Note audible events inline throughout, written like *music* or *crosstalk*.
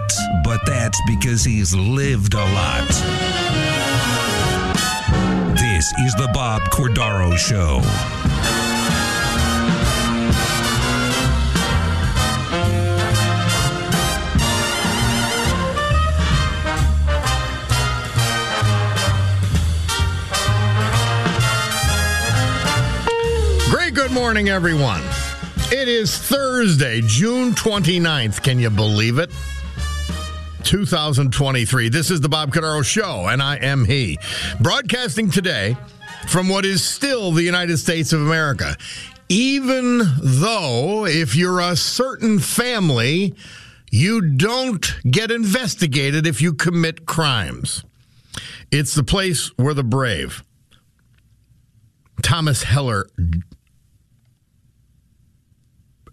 Lot, but that's because he's lived a lot. This is the Bob Cordaro Show. Great good morning, everyone. It is Thursday, June 29th. Can you believe it? 2023. This is the Bob Cordaro Show, and I am he. Broadcasting today from what is still the United States of America. Even though, if you're a certain family, you don't get investigated if you commit crimes. It's the place where the brave, Thomas Heller,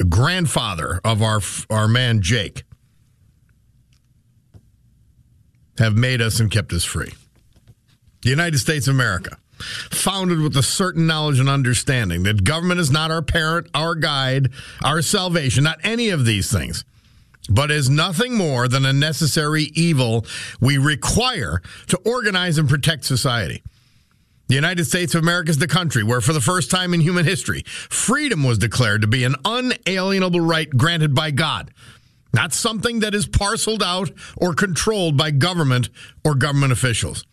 grandfather of our our man Jake, have made us and kept us free. The United States of America, founded with a certain knowledge and understanding that government is not our parent, our guide, our salvation, not any of these things, but is nothing more than a necessary evil we require to organize and protect society. The United States of America is the country where, for the first time in human history, freedom was declared to be an unalienable right granted by God, not something that is parceled out or controlled by government or government officials.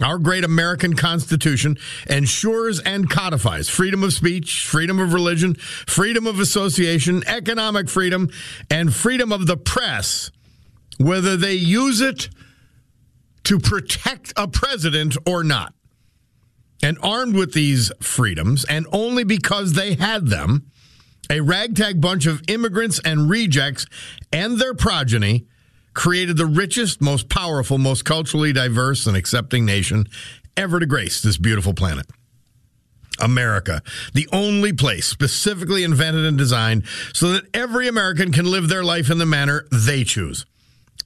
Our great American Constitution ensures and codifies freedom of speech, freedom of religion, freedom of association, economic freedom, and freedom of the press, whether they use it to protect a president or not. And armed with these freedoms, and only because they had them, a ragtag bunch of immigrants and rejects and their progeny created the richest, most powerful, most culturally diverse and accepting nation ever to grace this beautiful planet. America, the only place specifically invented and designed so that every American can live their life in the manner they choose.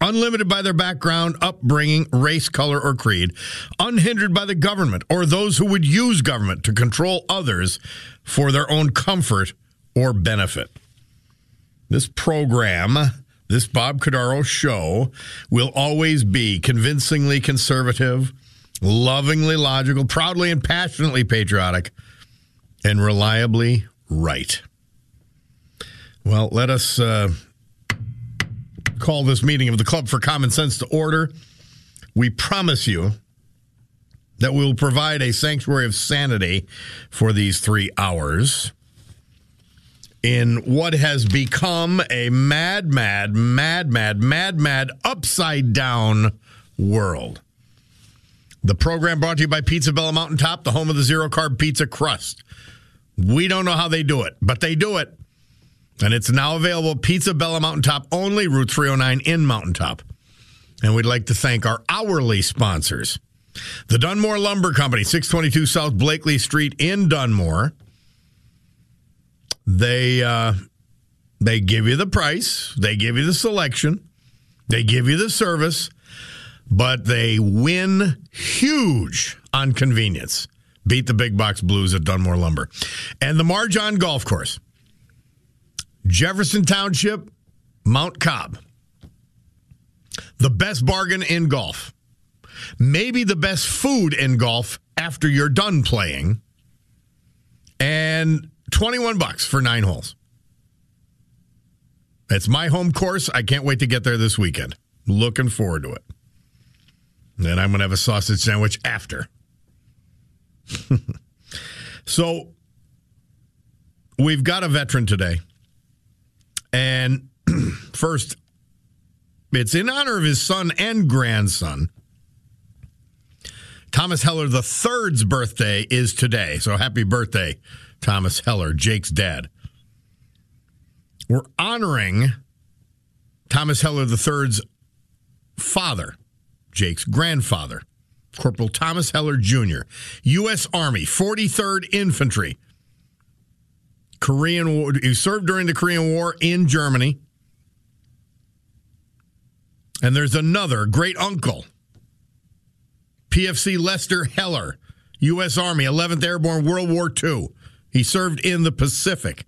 Unlimited by their background, upbringing, race, color, or creed, unhindered by the government or those who would use government to control others for their own comfort or benefit. This program, this Bob Cordaro show, will always be convincingly conservative, lovingly logical, proudly and passionately patriotic, and reliably right. Well, let us uh, call this meeting of the Club for Common Sense to order. We promise you that we will provide a sanctuary of sanity for these three hours in what has become a mad, mad, mad, mad, mad, mad, upside down world. The program brought to you by Pizza Bella Mountain Top, the home of the zero carb pizza crust. We don't know how they do it, but they do it. And it's now available Pizza Bella Mountain Top only, Route 309 in Mountaintop. And we'd like to thank our hourly sponsors. The Dunmore Lumber Company, 622 South Blakely Street in Dunmore. They uh, they give you the price, they give you the selection, they give you the service, but they win huge on convenience. Beat the big box blues at Dunmore Lumber. And the Marjon Golf Course. Jefferson Township, Mount Cobb. The best bargain in golf. Maybe the best food in golf after you're done playing. And 21 bucks for nine holes. It's my home course. I can't wait to get there this weekend. Looking forward to it. Then I'm going to have a sausage sandwich after. *laughs* so we've got a veteran today. And *clears throat* first, it's in honor of his son and grandson. Thomas Heller third's birthday is today. So happy birthday, Thomas Heller, Jake's dad. We're honoring Thomas Heller III's father, Jake's grandfather, Corporal Thomas Heller Jr., U.S. Army, 43rd Infantry. Korean War. He served during the Korean War in Germany. And there's another great uncle, PFC Lester Heller, U.S. Army, 11th Airborne, World War II. He served in the Pacific.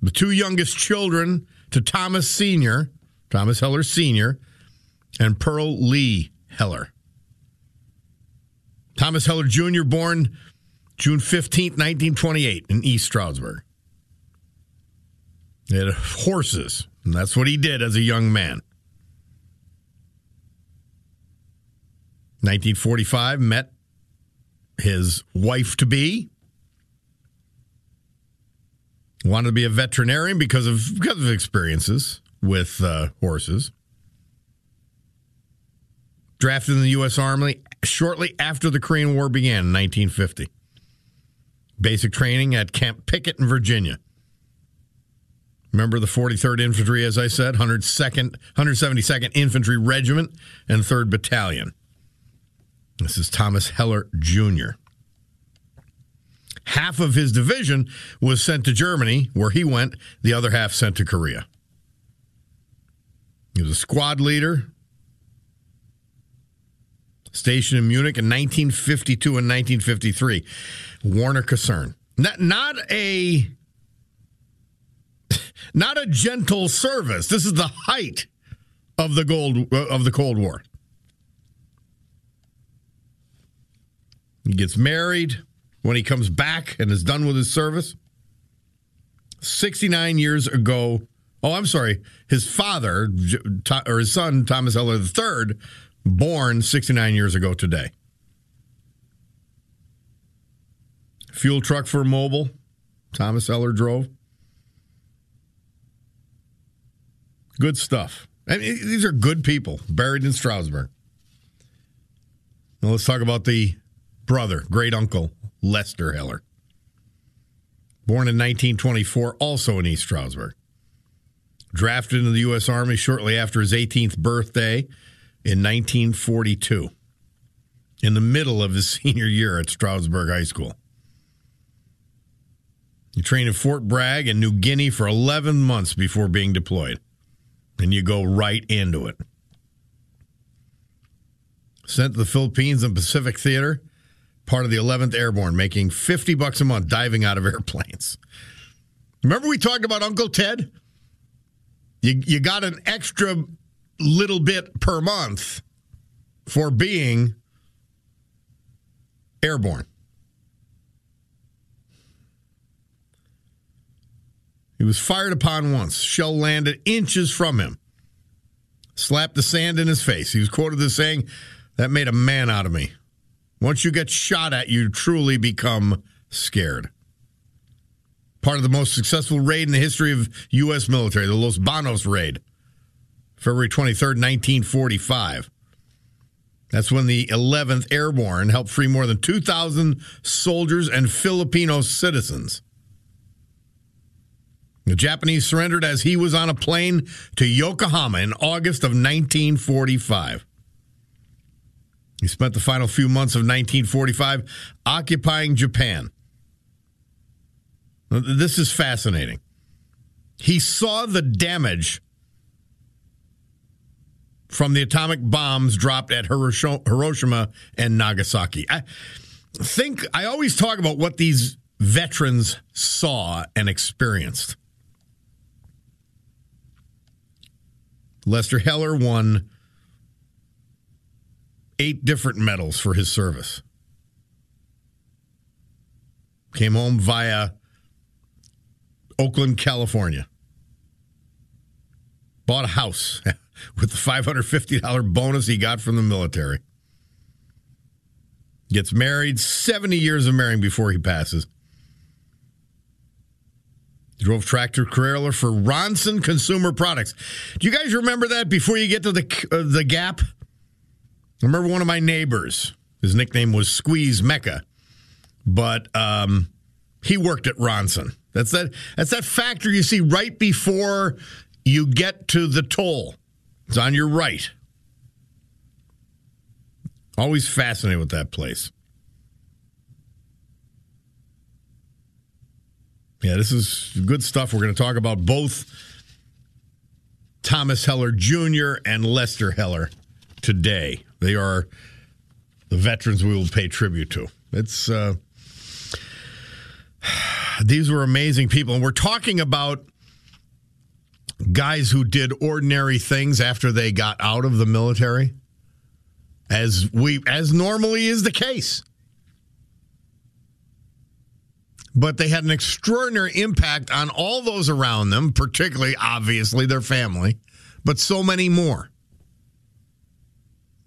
The two youngest children to Thomas Sr., Thomas Heller Sr., and Pearl Lee Heller. Thomas Heller Jr., born June 15th, 1928, in East Stroudsburg. He had horses, and that's what he did as a young man. 1945, met his wife to be. Wanted to be a veterinarian because of, because of experiences with uh, horses. Drafted in the U.S. Army shortly after the Korean War began in 1950. Basic training at Camp Pickett in Virginia. Remember the 43rd Infantry, as I said, 102nd, 172nd Infantry Regiment and 3rd Battalion. This is Thomas Heller Jr. Half of his division was sent to Germany, where he went, the other half sent to Korea. He was a squad leader, stationed in Munich in 1952 and 1953. Warner Kaserne. Not, not a *laughs* not a gentle service. This is the height of the gold uh, of the Cold War. He gets married when he comes back and is done with his service. 69 years ago. Oh, I'm sorry. His father, or his son, Thomas Heller III, born 69 years ago today. Fuel truck for mobile, Thomas Heller drove. Good stuff. Mean, these are good people buried in Stroudsburg. Now let's talk about the brother, great uncle, Lester Heller. Born in 1924, also in East Stroudsburg. Drafted into the U.S. Army shortly after his 18th birthday in 1942, in the middle of his *laughs* senior year at Stroudsburg High School. He trained at Fort Bragg in New Guinea for 11 months before being deployed. And you go right into it. Sent to the Philippines and Pacific Theater part of the 11th Airborne, making 50 bucks a month diving out of airplanes. Remember we talked about Uncle Ted? You, you got an extra little bit per month for being airborne. He was fired upon once. Shell landed inches from him, slapped the sand in his face. He was quoted as saying, That made a man out of me. Once you get shot at, you truly become scared. Part of the most successful raid in the history of U.S. military, the Los Banos raid, February 23rd, 1945. That's when the 11th Airborne helped free more than 2,000 soldiers and Filipino citizens. The Japanese surrendered as he was on a plane to Yokohama in August of 1945. He spent the final few months of 1945 occupying Japan. This is fascinating. He saw the damage from the atomic bombs dropped at Hiroshima and Nagasaki. I think I always talk about what these veterans saw and experienced. Lester Heller won eight different medals for his service. Came home via Oakland, California. Bought a house *laughs* with the $550 bonus he got from the military. Gets married, 70 years of marrying before he passes. Drove tractor trailer for Ronson Consumer Products. Do you guys remember that before you get to the uh, the Gap? I remember one of my neighbors. His nickname was Squeeze Mecca, but um, he worked at Ronson. That's that. That's that factory you see right before you get to the toll. It's on your right. Always fascinated with that place. Yeah, this is good stuff. We're going to talk about both Thomas Heller Jr. and Lester Heller today. They are the veterans we will pay tribute to. It's uh, *sighs* these were amazing people, and we're talking about guys who did ordinary things after they got out of the military, as we as normally is the case but they had an extraordinary impact on all those around them, particularly, obviously, their family, but so many more.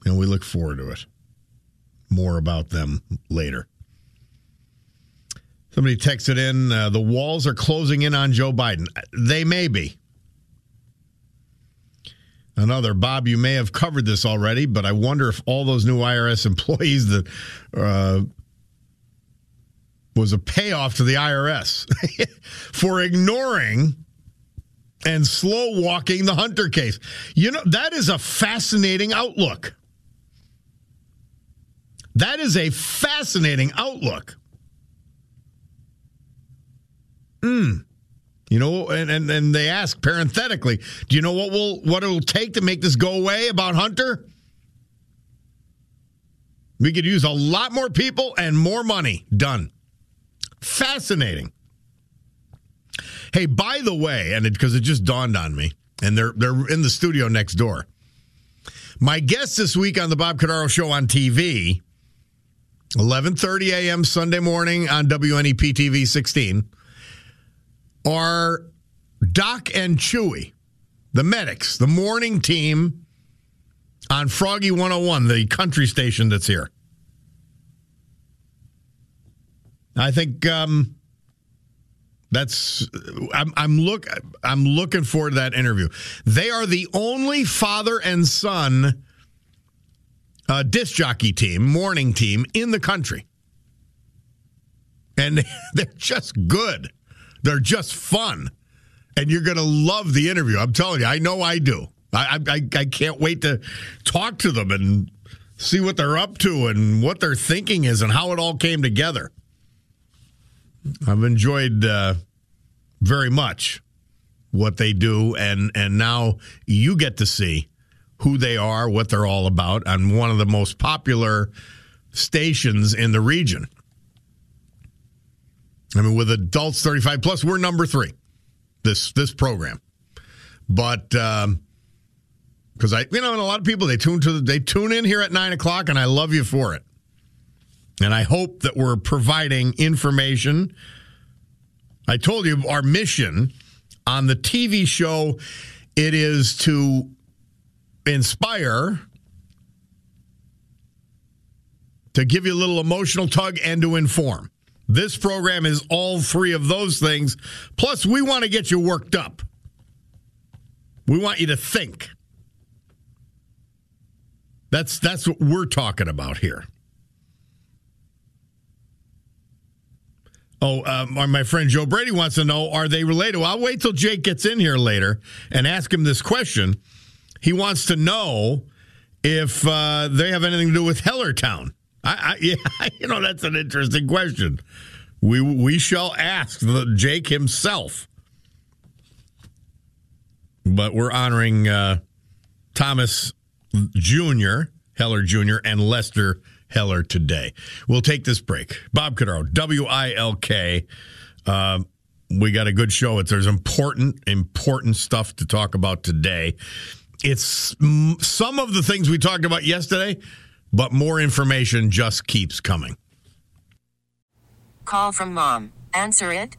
And we look forward to it. More about them later. Somebody texted in uh, the walls are closing in on Joe Biden. They may be. Another, Bob, you may have covered this already, but I wonder if all those new IRS *laughs* employees that uh, was a payoff to the IRS *laughs* for ignoring and slow walking the Hunter case. You know, that is a fascinating outlook. That is a fascinating outlook. Hmm. You know, and, and and they ask parenthetically, do you know what will what it'll take to make this go away about Hunter? We could use a lot more people and more money. Done. Fascinating. Hey, by the way, and because it, it just dawned on me, and they're they're in the studio next door. My guest this week on the Bob Cordaro Show on TV, 11:30 a.m. Sunday morning on WNEP TV 16, are Doc and Chewy, the medics, the morning team on Froggy 101, the country station that's here. I think um, that's I'm, I'm look I'm looking forward to that interview. They are the only father and son uh, disc jockey team, morning team in the country, and *laughs* they're just good. They're just fun, and you're going to love the interview. I'm telling you, I know I do. I, I I can't wait to talk to them and see what they're up to and what their thinking is and how it all came together. I've enjoyed uh, very much what they do, and and now you get to see who they are, what they're all about, on one of the most popular stations in the region. I mean, with adults 35 plus, we're number three. This this program, but because um, I, you know, and a lot of people they tune to they tune in here at nine o'clock, and I love you for it. And I hope that we're providing information. I told you our mission on the TV show it is to inspire to give you a little emotional tug and to inform. This program is all three of those things. Plus, we want to get you worked up. We want you to think. That's that's what we're talking about here. Oh, uh, my friend Joe Brady wants to know: Are they related? Well, I'll wait till Jake gets in here later and ask him this question. He wants to know if uh, they have anything to do with Hellertown. I, I, *laughs* yeah, you know that's an interesting question. We we shall ask the, Jake himself. But we're honoring uh, Thomas Jr., Heller Jr., and Lester Heller today. We'll take this break. Bob Cordaro, W I L K. Uh, we got a good show. It's there's important important stuff to talk about today. It's some of the things we talked about yesterday, but more information just keeps coming. Call from mom. Answer it.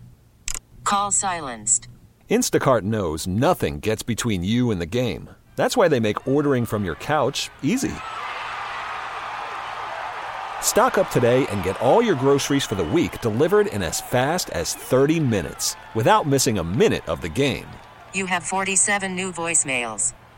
Call silenced. Instacart knows nothing gets between you and the game. That's why they make ordering from your couch easy. Stock up today and get all your groceries for the week delivered in as fast as 30 minutes without missing a minute of the game. You have 47 new voicemails.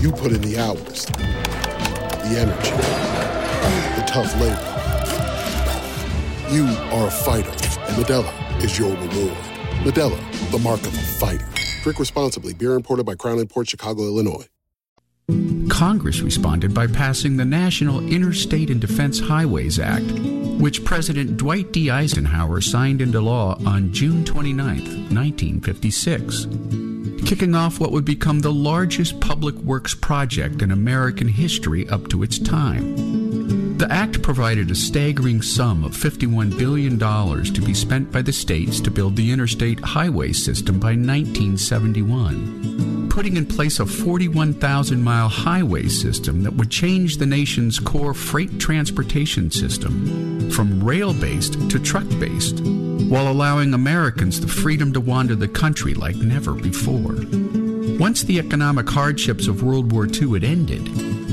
You put in the hours, the energy, the tough labor. You are a fighter, and Modelo is your reward. Modelo, the mark of a fighter. Drink responsibly. Beer imported by Crown Imports Chicago, Illinois. Congress responded by passing the National Interstate and Defense Highways Act, which President Dwight D. Eisenhower signed into law on June 29, 1956 kicking off what would become the largest public works project in American history up to its time. The act provided a staggering sum of $51 billion to be spent by the states to build the interstate highway system by 1971, putting in place a 41,000 mile highway system that would change the nation's core freight transportation system from rail based to truck based while allowing Americans the freedom to wander the country like never before. Once the economic hardships of World War II had ended,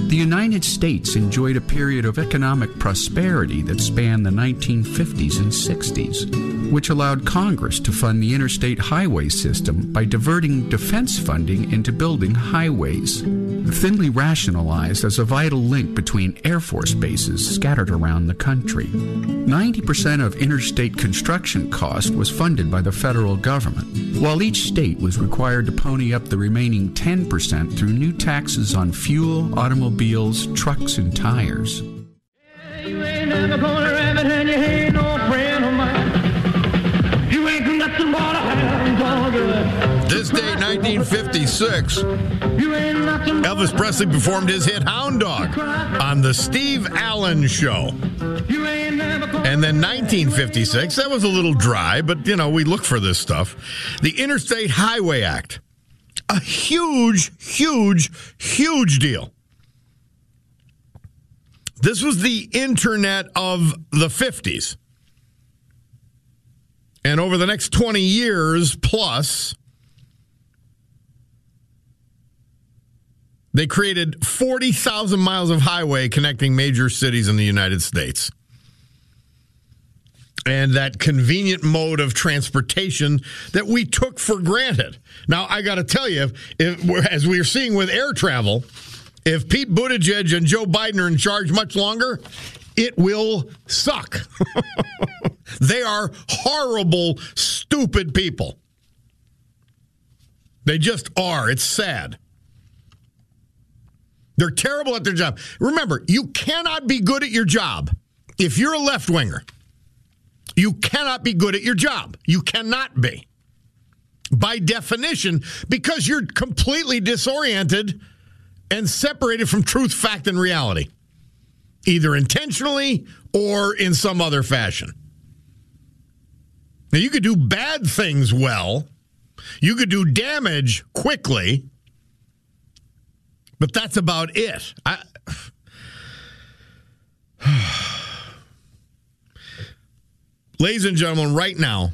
the United States enjoyed a period of economic prosperity that spanned the 1950s and 60s, which allowed Congress to fund the interstate highway system by diverting defense funding into building highways, thinly rationalized as a vital link between Air Force bases scattered around the country. 90% of interstate construction cost was funded by the federal government, while each state was required to pony up the remaining 10% through new taxes on fuel, automobiles, trucks, and tires. This day, 1956, Elvis Presley performed his hit Hound Dog on The Steve Allen Show. And then 1956, that was a little dry, but you know, we look for this stuff. The Interstate Highway Act. A huge, huge, huge deal. This was the internet of the 50s. And over the next 20 years plus, they created 40,000 miles of highway connecting major cities in the United States. And that convenient mode of transportation that we took for granted. Now, I got to tell you, if, as we are seeing with air travel, if Pete Buttigieg and Joe Biden are in charge much longer, it will suck. *laughs* they are horrible, stupid people. They just are. It's sad. They're terrible at their job. Remember, you cannot be good at your job if you're a left winger. You cannot be good at your job. You cannot be. By definition, because you're completely disoriented and separated from truth, fact, and reality, either intentionally or in some other fashion. Now, you could do bad things well, you could do damage quickly, but that's about it. I, *sighs* Ladies and gentlemen, right now,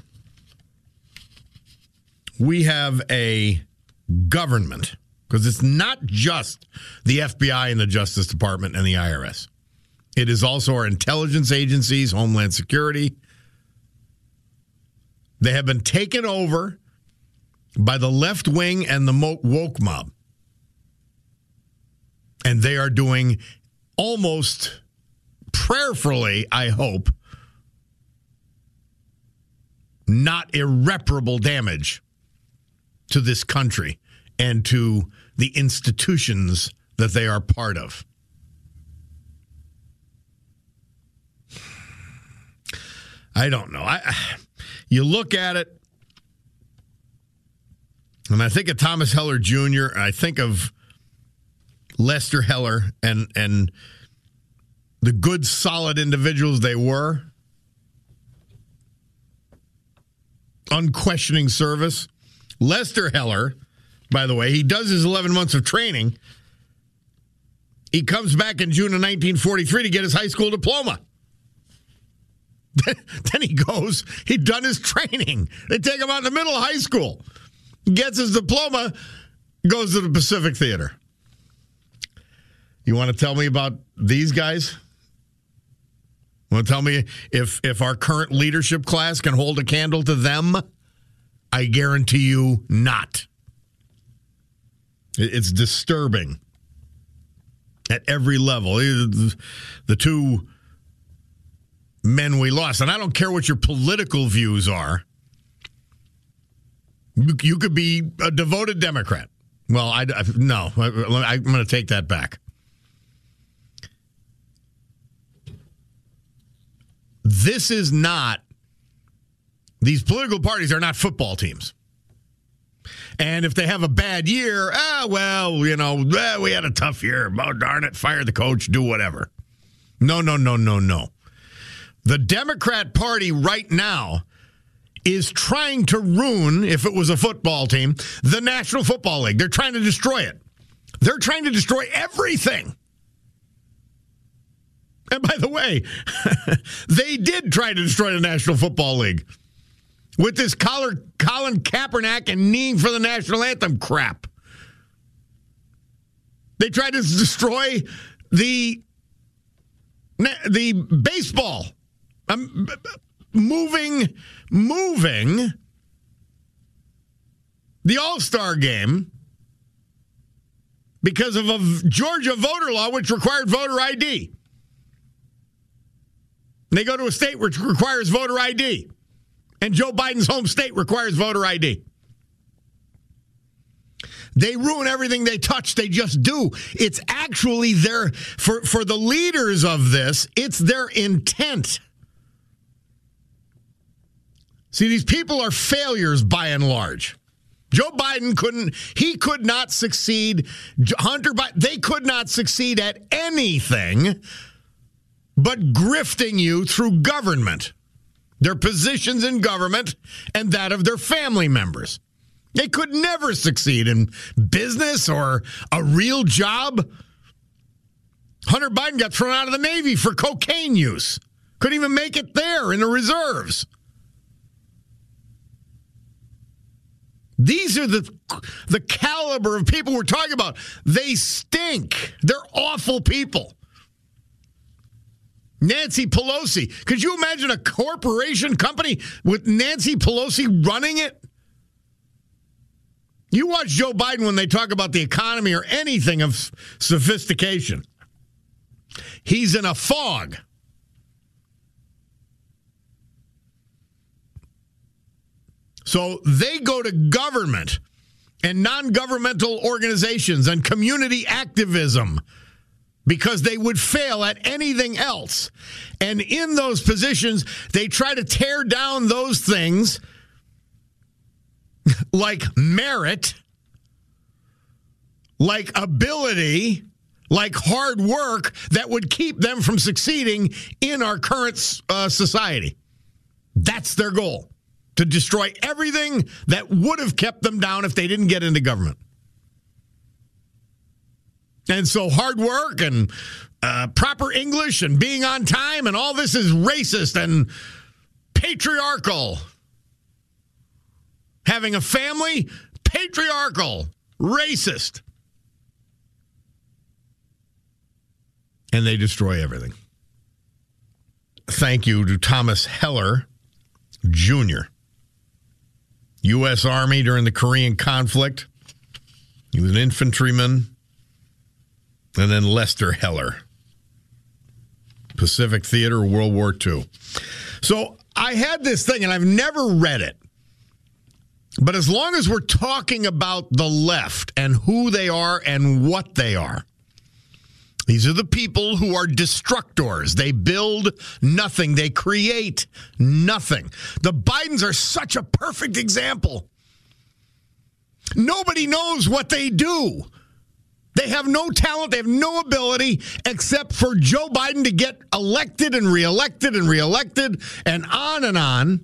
we have a government because it's not just the FBI and the Justice Department and the IRS. It is also our intelligence agencies, Homeland Security. They have been taken over by the left wing and the woke mob. And they are doing almost prayerfully, I hope, not irreparable damage to this country and to the institutions that they are part of. I don't know. I *sighs* you look at it and I think of Thomas Heller Jr., I think of Lester Heller and and the good solid individuals they were. Unquestioning service. Lester Heller by the way. He does his 11 months of training. He comes back in June of 1943 to get his high school diploma. *laughs* then he goes, he'd done his training. They take him out in the middle of high school, gets his diploma, goes to the Pacific Theater. You want to tell me about these guys? Want to tell me if if our current leadership class can hold a candle to them? I guarantee you not. It's disturbing at every level. Eh, the two men we lost, and I don't care what your political views are. You could be a devoted Democrat. Well, I, no, I, I'm going to take that back. This is not. These political parties are not football teams. And if they have a bad year, ah, well, you know, eh, we had a tough year. Oh, darn it, fire the coach, do whatever. No, no, no, no, no. The Democrat Party right now is trying to ruin, if it was a football team, the National Football League. They're trying to destroy it. They're trying to destroy everything. And by the way, *laughs* they did try to destroy the National Football League with this Colin, Kaepernick and kneeing for the national anthem crap. They tried to destroy the the baseball. Um, I'm moving, moving the All Star game because of a Georgia voter law which required voter ID. They go to a state which requires voter ID and Joe Biden's home state requires voter ID. They ruin everything they touch. They just do. It's actually their for for the leaders of this. It's their intent. See, these people are failures by and large. Joe Biden couldn't. He could not succeed. Hunter Biden. They could not succeed at anything but grifting you through government their positions in government, and that of their family members. They could never succeed in business or a real job. Hunter Biden got thrown out of the Navy for cocaine use. Couldn't even make it there in the reserves. These are the the caliber of people we're talking about. They stink. They're awful people. Nancy Pelosi. Could you imagine a corporation company with Nancy Pelosi running it? You watch Joe Biden when they talk about the economy or anything of sophistication. He's in a fog. So they go to government and non governmental organizations and community activism because they would fail at anything else. And in those positions, they try to tear down those things *laughs* like merit, like ability, like hard work that would keep them from succeeding in our current uh, society. That's their goal to destroy everything that would have kept them down if they didn't get into government. And so hard work and uh, proper English and being on time and all this is racist and patriarchal. Having a family, patriarchal, racist. And they destroy everything. Thank you to Thomas Heller Jr., U.S. Army during the Korean conflict. He was an infantryman. And then Lester Heller, Pacific Theater, World War II. So I had this thing, and I've never read it. But as long as we're talking about the left and who they are and what they are, these are the people who are destructors. They build nothing, they create nothing. The Bidens are such a perfect example. Nobody knows what they do. They have no talent, they have no ability except for Joe Biden to get elected and reelected and reelected and on and on.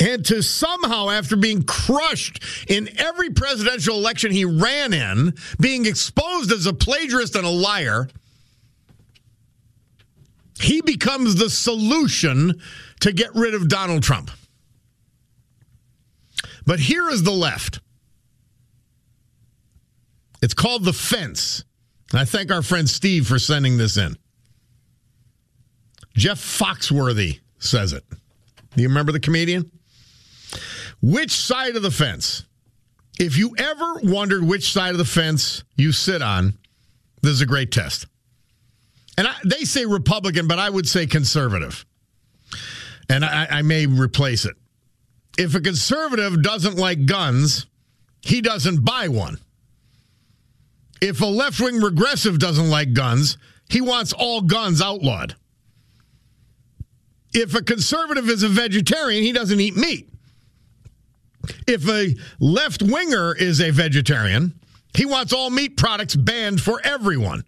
And to somehow, after being crushed in every presidential election he ran in, being exposed as a plagiarist and a liar, he becomes the solution to get rid of Donald Trump. But here is the left. It's called The Fence. And I thank our friend Steve for sending this in. Jeff Foxworthy says it. Do you remember the comedian? Which side of the fence? If you ever wondered which side of the fence you sit on, this is a great test. And I, they say Republican, but I would say conservative. And I, I may replace it. If a conservative doesn't like guns, he doesn't buy one. If a left wing regressive doesn't like guns, he wants all guns outlawed. If a conservative is a vegetarian, he doesn't eat meat. If a left winger is a vegetarian, he wants all meat products banned for everyone.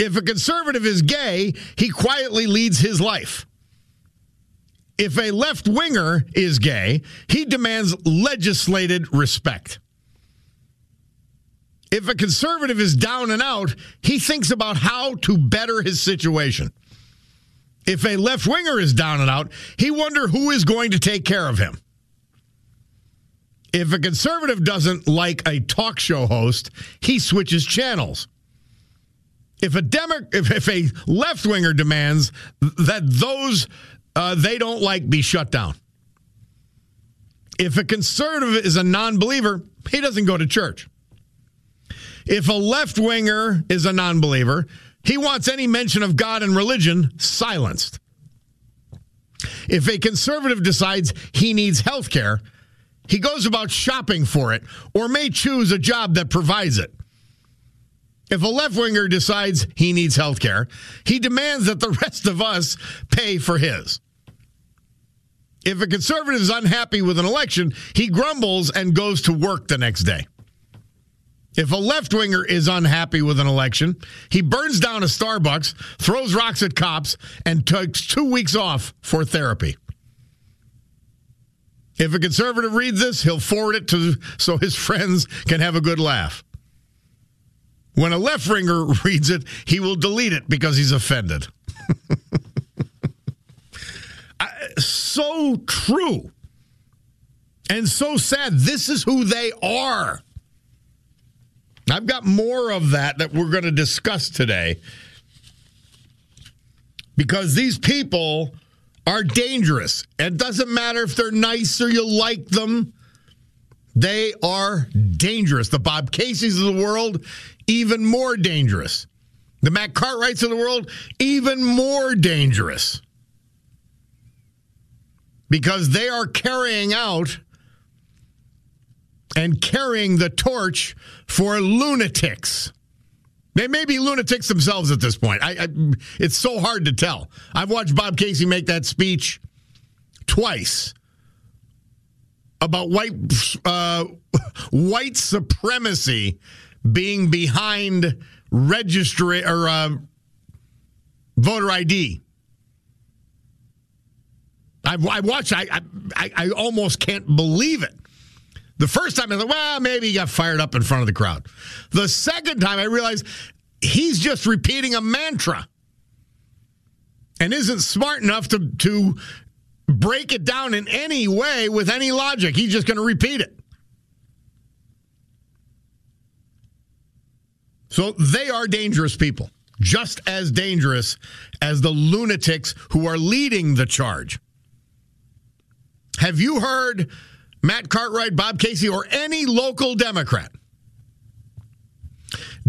If a conservative is gay, he quietly leads his life. If a left winger is gay, he demands legislated respect. If a conservative is down and out, he thinks about how to better his situation. If a left winger is down and out, he wonder who is going to take care of him. If a conservative doesn't like a talk show host, he switches channels. If a Demo- if, if a left winger demands that those uh, they don't like be shut down. If a conservative is a non believer, he doesn't go to church. If a left winger is a non believer, he wants any mention of God and religion silenced. If a conservative decides he needs health care, he goes about shopping for it or may choose a job that provides it. If a left winger decides he needs health care, he demands that the *laughs* rest of us pay for his. If a conservative is unhappy with an election, he grumbles and goes to work the next day. If a left winger is unhappy with an election, he burns down a Starbucks, throws rocks at cops, and takes two weeks off for therapy. If a conservative reads this, he'll forward it to so his friends can have a good laugh. When a left winger *laughs* reads it, he will delete it because he's offended. *laughs* so true. And so sad. This is who they are. I've got more of that that we're going to discuss today because these people are dangerous. It doesn't matter if they're nice or you like them. They are dangerous. The Bob Caseys of the world, even more dangerous. The Matt Cartwrights of the world, even more dangerous. Because they are carrying out and carrying the torch for lunatics. They may be lunatics themselves at this point. I, I, it's so hard to tell. I've watched Bob Casey make that speech twice about white uh, *laughs* white supremacy being behind registry or uh, voter ID. I, I watched. I, I I almost can't believe it. The first time I thought, well, maybe he got fired up in front of the crowd. The second time I realized he's just repeating a mantra and isn't smart enough to to break it down in any way with any logic. He's just going to repeat it. So they are dangerous people, just as dangerous as the lunatics who are leading the charge. Have you heard Matt Cartwright, Bob Casey, or any local Democrat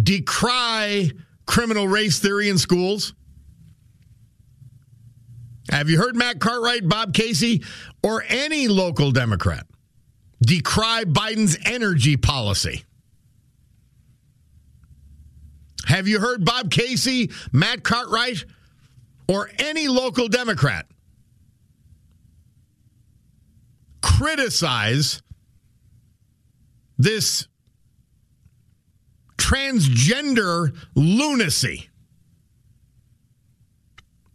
decry criminal race theory in schools? Have you heard Matt Cartwright, Bob Casey, or any local Democrat decry Biden's energy policy? Have you heard Bob Casey, Matt Cartwright, or any local Democrat criticize this transgender lunacy?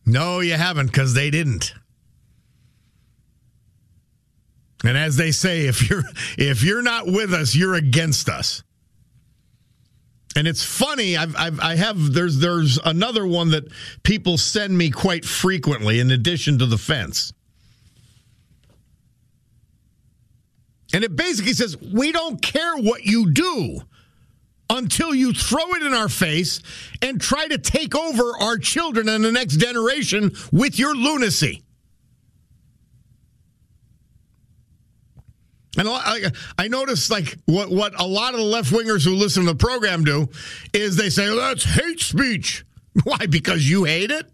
No, you haven't, because they didn't. And as they say, *laughs* if you're if you're not with us, you're against us. And it's funny. I've, I've I have there's there's another one that people send me quite frequently, in addition to the fence. And it basically says, we don't care what you do until you throw it in our face and try to take over our children and the next generation with your lunacy. And I, I notice, like what what a lot of the left wingers who listen to the program do is they say that's hate speech. *laughs* Why? Because you hate it.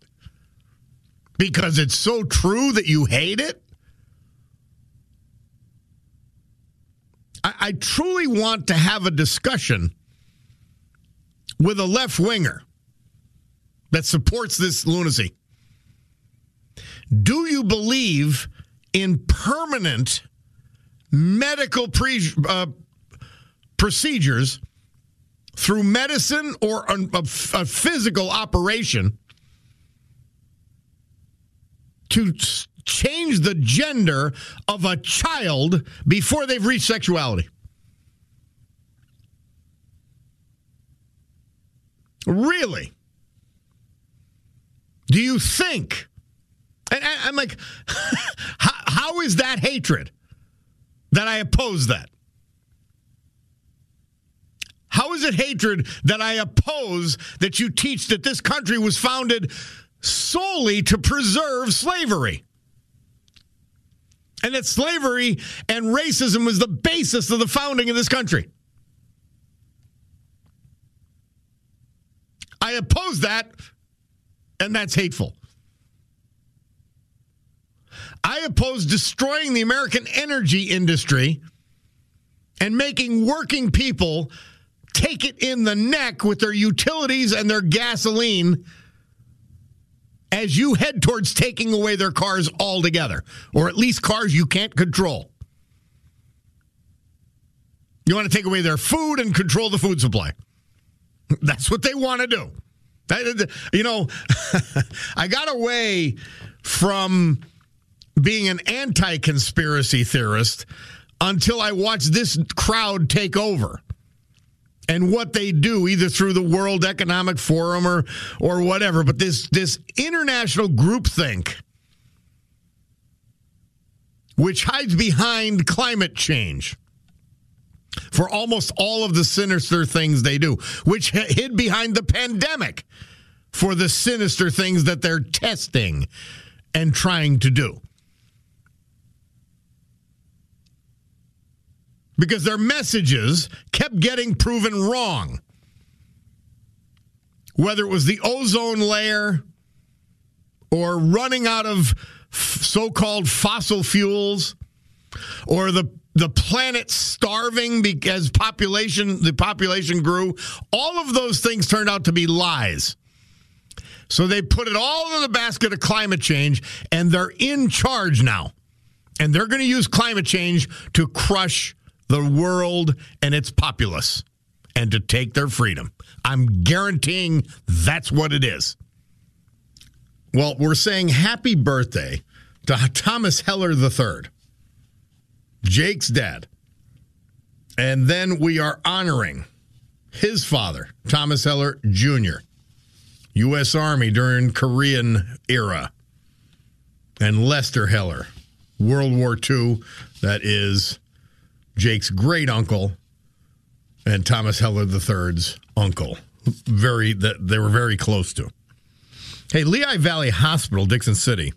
Because it's so true that you hate it. I, I truly want to have a discussion with a left winger that supports this lunacy. Do you believe in permanent medical pre- uh, procedures through medicine or a, a, a physical operation to change the gender of a child before they've reached sexuality? Really? Do you think? And I'm like, *laughs* how, how is that hatred that I oppose that? How is it hatred that I oppose that you teach that this country was founded solely to preserve slavery? And that slavery and racism was the basis of the founding of this country? I oppose that, and that's hateful. I oppose destroying the American energy industry and making working people take it in the neck with their utilities and their gasoline as you head towards taking away their cars altogether, or at least cars you can't control. You want to take away their food and control the food supply. *laughs* That's what they want to do. You know, *laughs* I got away from being an anti conspiracy theorist until I watched this crowd take over and what they do either through the World Economic Forum or or whatever but this this international groupthink which hides behind climate change for almost all of the sinister things they do, which hid behind the pandemic for the sinister things that they're testing and trying to do. Because their messages kept getting proven wrong. Whether it was the ozone layer or running out of so called fossil fuels or the the planet starving because population the population grew all of those things turned out to be lies so they put it all in the basket of climate change and they're in charge now And they're going to use climate change to crush the world and its populace and to take their freedom. I'm guaranteeing that's what it is. Well, we're saying happy birthday to Thomas Heller III, Jake's dad. And then we are honoring his father, Thomas Heller Jr., U.S. Army during Korean era, and Lester Heller, World War II, that is Jake's great uncle and Thomas Heller III's uncle. Very that they were very close to. Hey, Lehigh Valley Hospital, Dickson City,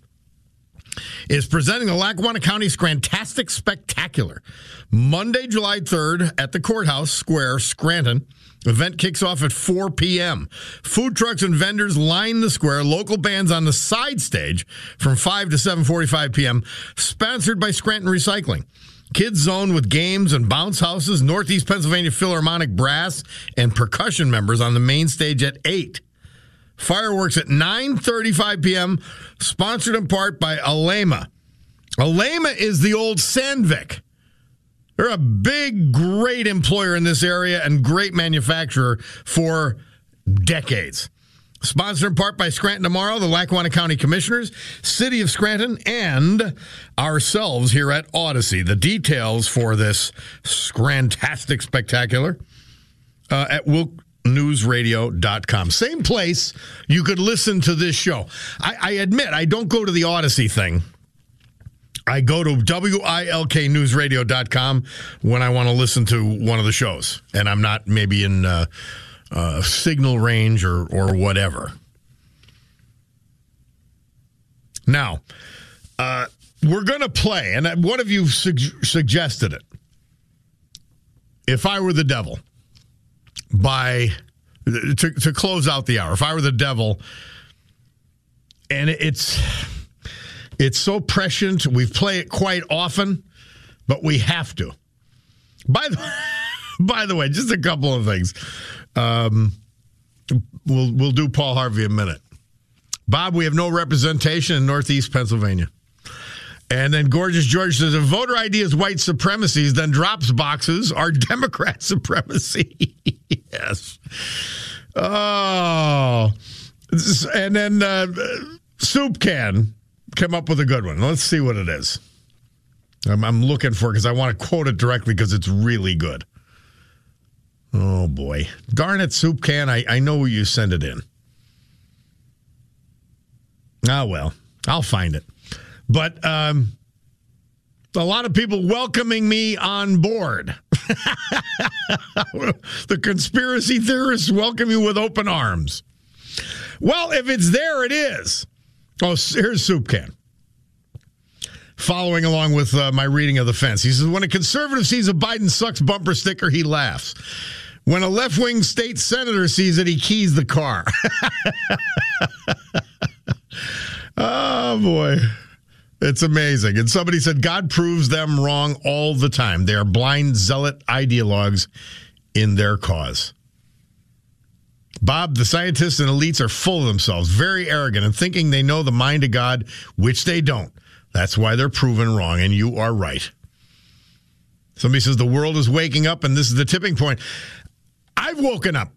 is presenting the Lackawanna County Scrantastic Spectacular. Monday, July 3rd at the Courthouse Square, Scranton. Event kicks off at 4 p.m. Food trucks and vendors line the square. Local bands on the side stage from 5 to 7:45 p.m. Sponsored by Scranton Recycling. Kids Zone with games and bounce houses. Northeast Pennsylvania Philharmonic Brass and percussion members on the main stage at 8. Fireworks at 9:35 p.m. Sponsored in part by Alleima. Alleima is the old Sandvik. They're a big, great employer in this area and great manufacturer for decades. Sponsored in part by Scranton Tomorrow, the Lackawanna County Commissioners, City of Scranton, and ourselves here at Odyssey. The details for this Scrantastic Spectacular uh, at wilknewsradio.com. Same place you could listen to this show. I, I admit, I don't go to the Odyssey thing. I go to WILKnewsradio.com when I want to listen to one of the shows, and I'm not maybe in uh, uh, signal range or, or whatever. Now, uh, we're going to play, and one of you su- suggested it. If I were the devil, by to, to close out the hour, if I were the devil, and it's it's so prescient. We play it quite often, but we have to. By the *laughs* by the way, just a couple of things. Um, we'll we'll do Paul Harvey a minute. Bob, we have no representation in Northeast Pennsylvania. And then Gorgeous George says if voter ID is white supremacies, then drops boxes are *laughs* Democrat supremacy. *laughs* yes. Oh. And then uh, Soup Can come up with a good one. Let's see what it is. I'm, I'm looking for it because I want to quote it directly because it's really good. Oh boy. Darn it, Soup Can. I, I know you send it in. Ah, well, I'll find it. But um, a lot of people welcoming me on board. *laughs* the conspiracy theorists welcome you with open arms. Well, if it's there, it is. Oh, here's Soup Can. Following along with uh, my reading of the fence, he says, When a conservative sees a Biden sucks bumper sticker, he laughs. When a left wing state senator sees it, he keys the car. *laughs* oh, boy. It's amazing. And somebody said, God proves them wrong all the time. They are blind zealot ideologues in their cause. Bob, the scientists and elites are full of themselves, very arrogant, and thinking they know the mind of God, which they don't. That's why they're proven wrong, and you are right. Somebody says the world is waking up, and this is the tipping point. I've woken up.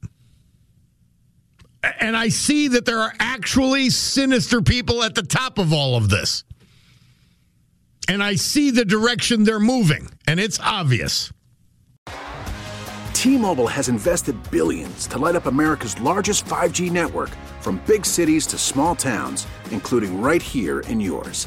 And I see that there are actually sinister people at the top of all of this and I see the direction they're moving, and it's obvious. T Mobile has invested billions to light up America's largest 5G network from big cities to small towns, including right here in yours.